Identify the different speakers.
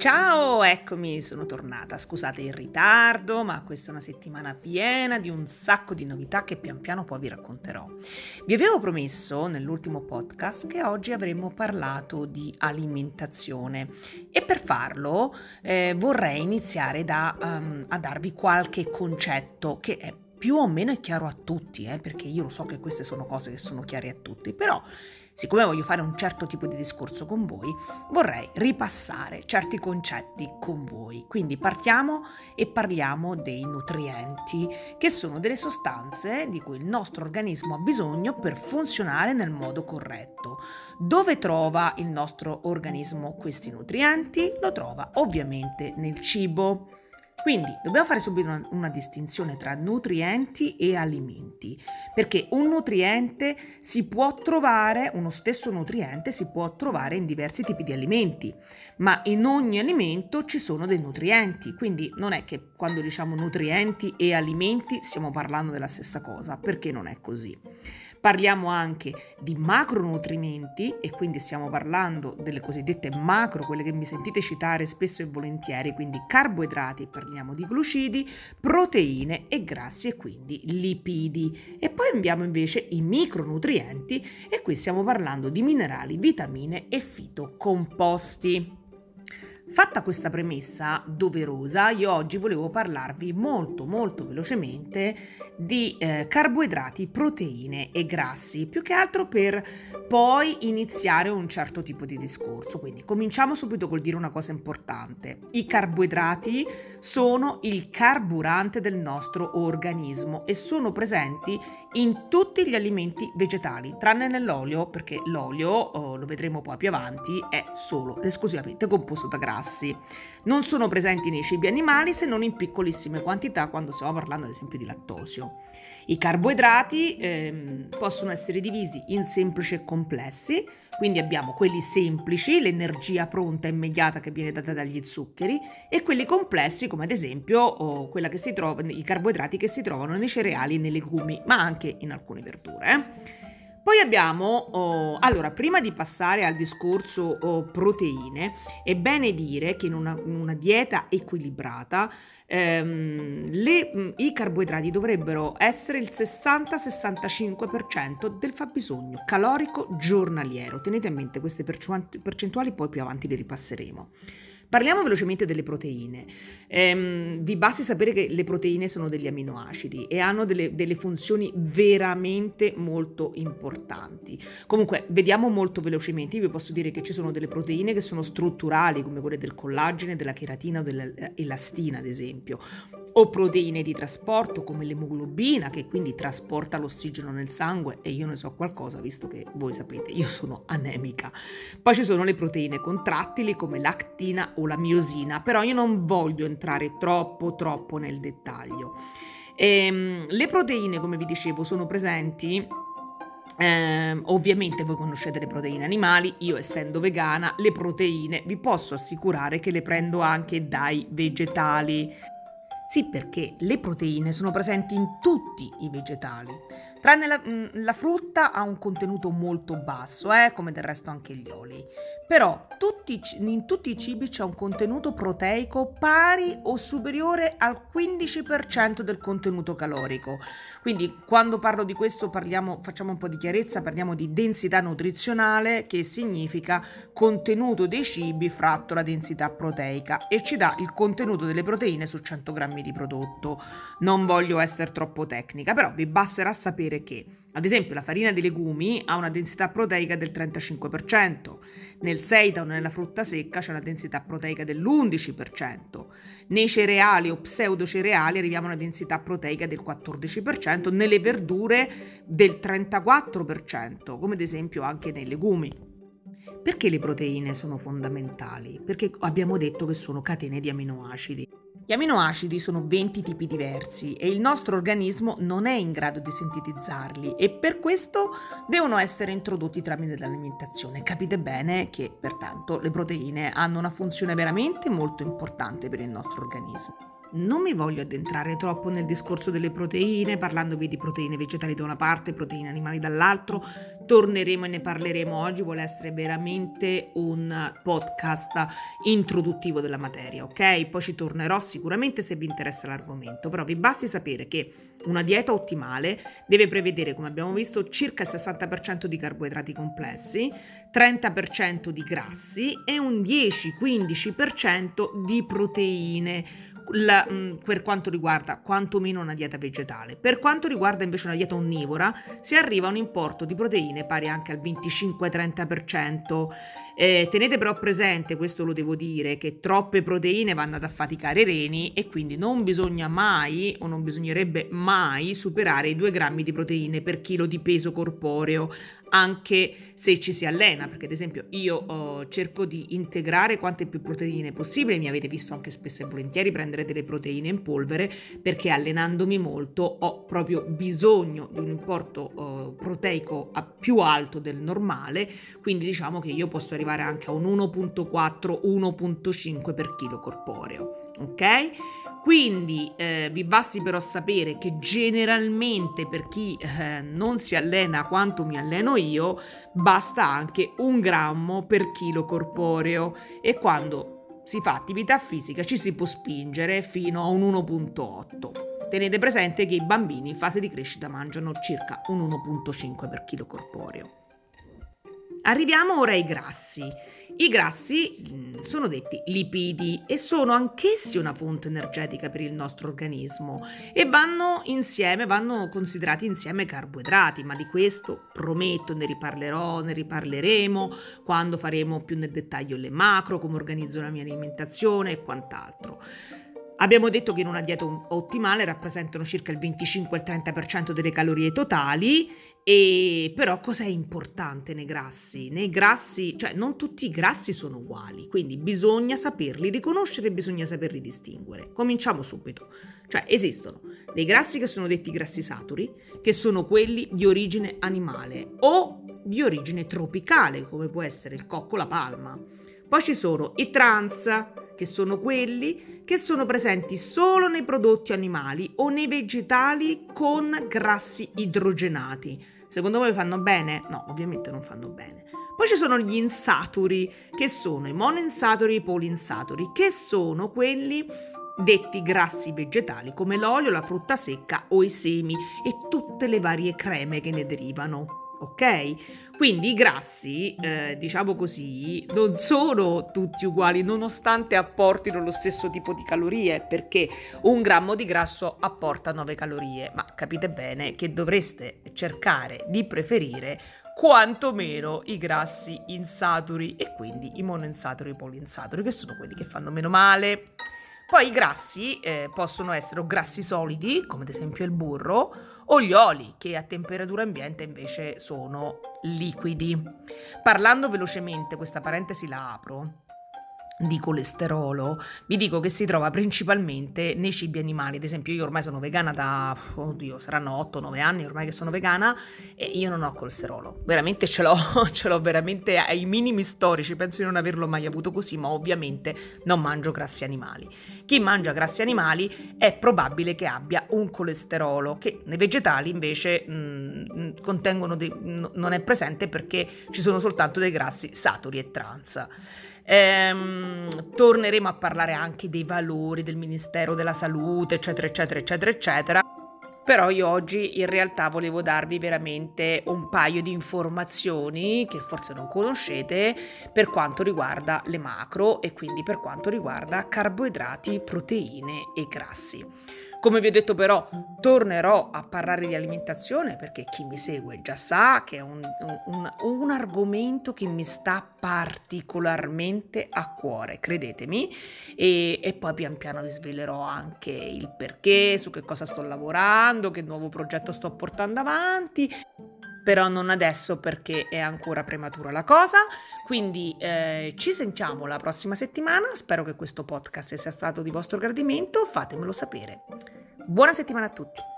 Speaker 1: Ciao, eccomi, sono tornata. Scusate il ritardo, ma questa è una settimana piena di un sacco di novità che pian piano poi vi racconterò. Vi avevo promesso nell'ultimo podcast che oggi avremmo parlato di alimentazione e per farlo eh, vorrei iniziare da, um, a darvi qualche concetto che è più o meno chiaro a tutti, eh, perché io lo so che queste sono cose che sono chiare a tutti, però siccome voglio fare un certo tipo di discorso con voi, vorrei ripassare certi concetti con voi. Quindi partiamo e parliamo dei nutrienti, che sono delle sostanze di cui il nostro organismo ha bisogno per funzionare nel modo corretto. Dove trova il nostro organismo questi nutrienti? Lo trova ovviamente nel cibo. Quindi dobbiamo fare subito una, una, distinzione tra nutrienti e alimenti, perché un nutriente si può trovare, uno stesso nutriente si può trovare in diversi tipi di alimenti, ma in ogni alimento ci sono dei nutrienti, quindi non è che quando diciamo nutrienti e alimenti stiamo parlando della stessa cosa, perché non è così. Parliamo anche di macronutrimenti e quindi stiamo parlando delle cosiddette macro, quelle che mi sentite citare spesso e volentieri, quindi carboidrati, parliamo di glucidi, proteine e grassi e quindi lipidi. E poi abbiamo invece i micronutrienti e qui stiamo parlando di minerali, vitamine e fitocomposti. Fatta questa premessa doverosa, io oggi volevo parlarvi molto molto velocemente di eh, carboidrati, proteine e grassi, più che altro per poi iniziare un certo tipo di discorso. Quindi cominciamo subito col dire una cosa importante. I carboidrati sono il carburante del nostro organismo e sono presenti in tutti gli alimenti vegetali, tranne nell'olio, perché l'olio, oh, lo vedremo poi più avanti, è solo esclusivamente composto da grassi grassi. Non sono presenti nei cibi animali se non in piccolissime quantità quando stiamo parlando ad esempio di lattosio. I carboidrati ehm, possono essere divisi in semplici e complessi, quindi abbiamo quelli semplici, l'energia pronta e immediata che viene data dagli zuccheri, e quelli complessi come ad esempio oh, trova, i carboidrati che si trovano nei cereali e nei legumi, ma anche in alcune verdure. Poi abbiamo, oh, allora, prima di passare al discorso oh, proteine, è bene dire che in una, in una dieta equilibrata ehm, le, mm, i carboidrati dovrebbero essere il 60-65% del fabbisogno calorico giornaliero. Tenete a mente queste percentuali, poi più avanti le ripasseremo. Parliamo velocemente delle proteine. Ehm, vi basti sapere che le proteine sono degli aminoacidi e hanno delle, delle funzioni veramente molto importanti. Comunque, vediamo molto velocemente. Io vi posso dire che ci sono delle proteine che sono strutturali, come quelle del collagene, della cheratina o dell'elastina, ad esempio o proteine di trasporto come l'emoglobina che quindi trasporta l'ossigeno nel sangue e io ne so qualcosa visto che voi sapete io sono anemica. Poi ci sono le proteine contrattili come l'actina o la miosina, però io non voglio entrare troppo troppo nel dettaglio. Ehm, le proteine, come vi dicevo, sono presenti eh, ovviamente voi conoscete le proteine animali, io essendo vegana, le proteine vi posso assicurare che le prendo anche dai vegetali. Sì, perché le proteine sono presenti in tutti i vegetali. Tranne la, mm, la frutta ha un contenuto molto basso, eh, come del resto anche gli oli. Però tutti, in tutti i cibi c'è un contenuto proteico pari o superiore al 15% del contenuto calorico. Quindi quando parlo di questo parliamo, facciamo un po' di chiarezza, parliamo di densità nutrizionale che significa contenuto dei cibi fratto la densità proteica e ci dà il contenuto delle proteine su 100 grammi di prodotto. Non voglio essere troppo tecnica, però vi basterà sapere che ad esempio la farina di legumi ha una densità proteica del 35%, nel seitan o nella frutta secca c'è una densità proteica dell'11%, nei cereali o pseudocereali arriviamo a una densità proteica del 14%, nelle verdure del 34%, come ad esempio anche nei legumi. Perché le proteine sono fondamentali? Perché abbiamo detto che sono catene di aminoacidi. Gli aminoacidi sono 20 tipi diversi e il nostro organismo non è in grado di sintetizzarli e per questo devono essere introdotti tramite l'alimentazione. Capite bene che pertanto le proteine hanno una funzione veramente molto importante per il nostro organismo. Non mi voglio addentrare troppo nel discorso delle proteine, parlandovi di proteine vegetali da una parte, proteine animali dall'altro. Torneremo e ne parleremo oggi, vuole essere veramente un podcast introduttivo della materia, ok? Poi ci tornerò sicuramente se vi interessa l'argomento, però vi basti sapere che una dieta ottimale deve prevedere, come abbiamo visto, circa il 60% di carboidrati complessi, 30% di grassi e un 10-15% di proteine la, mm, per quanto riguarda quantomeno una dieta vegetale. Per quanto riguarda invece una dieta onnivora, si arriva a un importo di proteine pari anche al 25-30%. Eh, tenete però presente, questo lo devo dire, che troppe proteine vanno ad affaticare i reni e quindi non bisogna mai o non bisognerebbe mai superare i 2 grammi di proteine per chilo di peso corporeo anche se ci si allena, perché ad esempio io oh, cerco di integrare quante più proteine possibile, mi avete visto anche spesso e volentieri prendere delle proteine in polvere, perché allenandomi molto ho proprio bisogno di un importo oh, proteico più alto del normale, quindi diciamo che io posso arrivare anche a un 1.4-1.5 per chilo corporeo, ok? Quindi eh, vi basti però sapere che generalmente per chi eh, non si allena quanto mi alleno io, basta anche un grammo per chilo corporeo e quando si fa attività fisica ci si può spingere fino a un 1.8. Tenete presente che i bambini in fase di crescita mangiano circa un 1.5 per chilo corporeo. Arriviamo ora ai grassi. I grassi mm, sono detti lipidi e sono anch'essi una fonte energetica per il nostro organismo e vanno insieme, vanno considerati insieme carboidrati, ma di questo prometto ne riparlerò, ne riparleremo quando faremo più nel dettaglio le macro, come organizzo la mia alimentazione e quant'altro. Abbiamo detto che in una dieta ottimale rappresentano circa il 25-30% delle calorie totali e però cos'è importante nei grassi? Nei grassi, cioè non tutti i grassi sono uguali, quindi bisogna saperli riconoscere e bisogna saperli distinguere. Cominciamo subito. Cioè esistono dei grassi che sono detti grassi saturi, che sono quelli di origine animale o di origine tropicale, come può essere il cocco, la palma. Poi ci sono i trans, che sono quelli che sono presenti solo nei prodotti animali o nei vegetali con grassi idrogenati. Secondo voi fanno bene? No, ovviamente non fanno bene. Poi ci sono gli insaturi, che sono i monoinsaturi e i polinsaturi, che sono quelli detti grassi vegetali come l'olio, la frutta secca o i semi e tutte le varie creme che ne derivano ok? Quindi i grassi, eh, diciamo così, non sono tutti uguali nonostante apportino lo stesso tipo di calorie, perché un grammo di grasso apporta 9 calorie, ma capite bene che dovreste cercare di preferire quantomeno i grassi insaturi e quindi i monoinsaturi e i polinsaturi, che sono quelli che fanno meno male. Poi i grassi eh, possono essere grassi solidi, come ad esempio il burro, o gli oli, che a temperatura ambiente invece sono liquidi. Parlando velocemente, questa parentesi la apro di colesterolo, vi dico che si trova principalmente nei cibi animali. Ad esempio, io ormai sono vegana da, oddio, saranno 8-9 anni ormai che sono vegana e io non ho colesterolo. Veramente ce l'ho, ce l'ho veramente ai minimi storici, penso di non averlo mai avuto così, ma ovviamente non mangio grassi animali. Chi mangia grassi animali è probabile che abbia un colesterolo che nei vegetali invece mh, mm, contengono dei, non è presente perché ci sono soltanto dei grassi saturi e trans. Ehm, torneremo a parlare anche dei valori del Ministero della Salute, eccetera, eccetera, eccetera, eccetera. Però io oggi in realtà volevo darvi veramente un paio di informazioni che forse non conoscete per quanto riguarda le macro e quindi per quanto riguarda carboidrati, proteine e grassi. Come vi ho detto però, tornerò a parlare di alimentazione perché chi mi segue già sa che è un, un, un argomento che mi sta particolarmente a cuore, credetemi, e, e poi pian piano vi svelerò anche il perché, su che cosa sto lavorando, che nuovo progetto sto portando avanti però non adesso perché è ancora prematura la cosa. Quindi eh, ci sentiamo la prossima settimana. Spero che questo podcast sia stato di vostro gradimento. Fatemelo sapere. Buona settimana a tutti.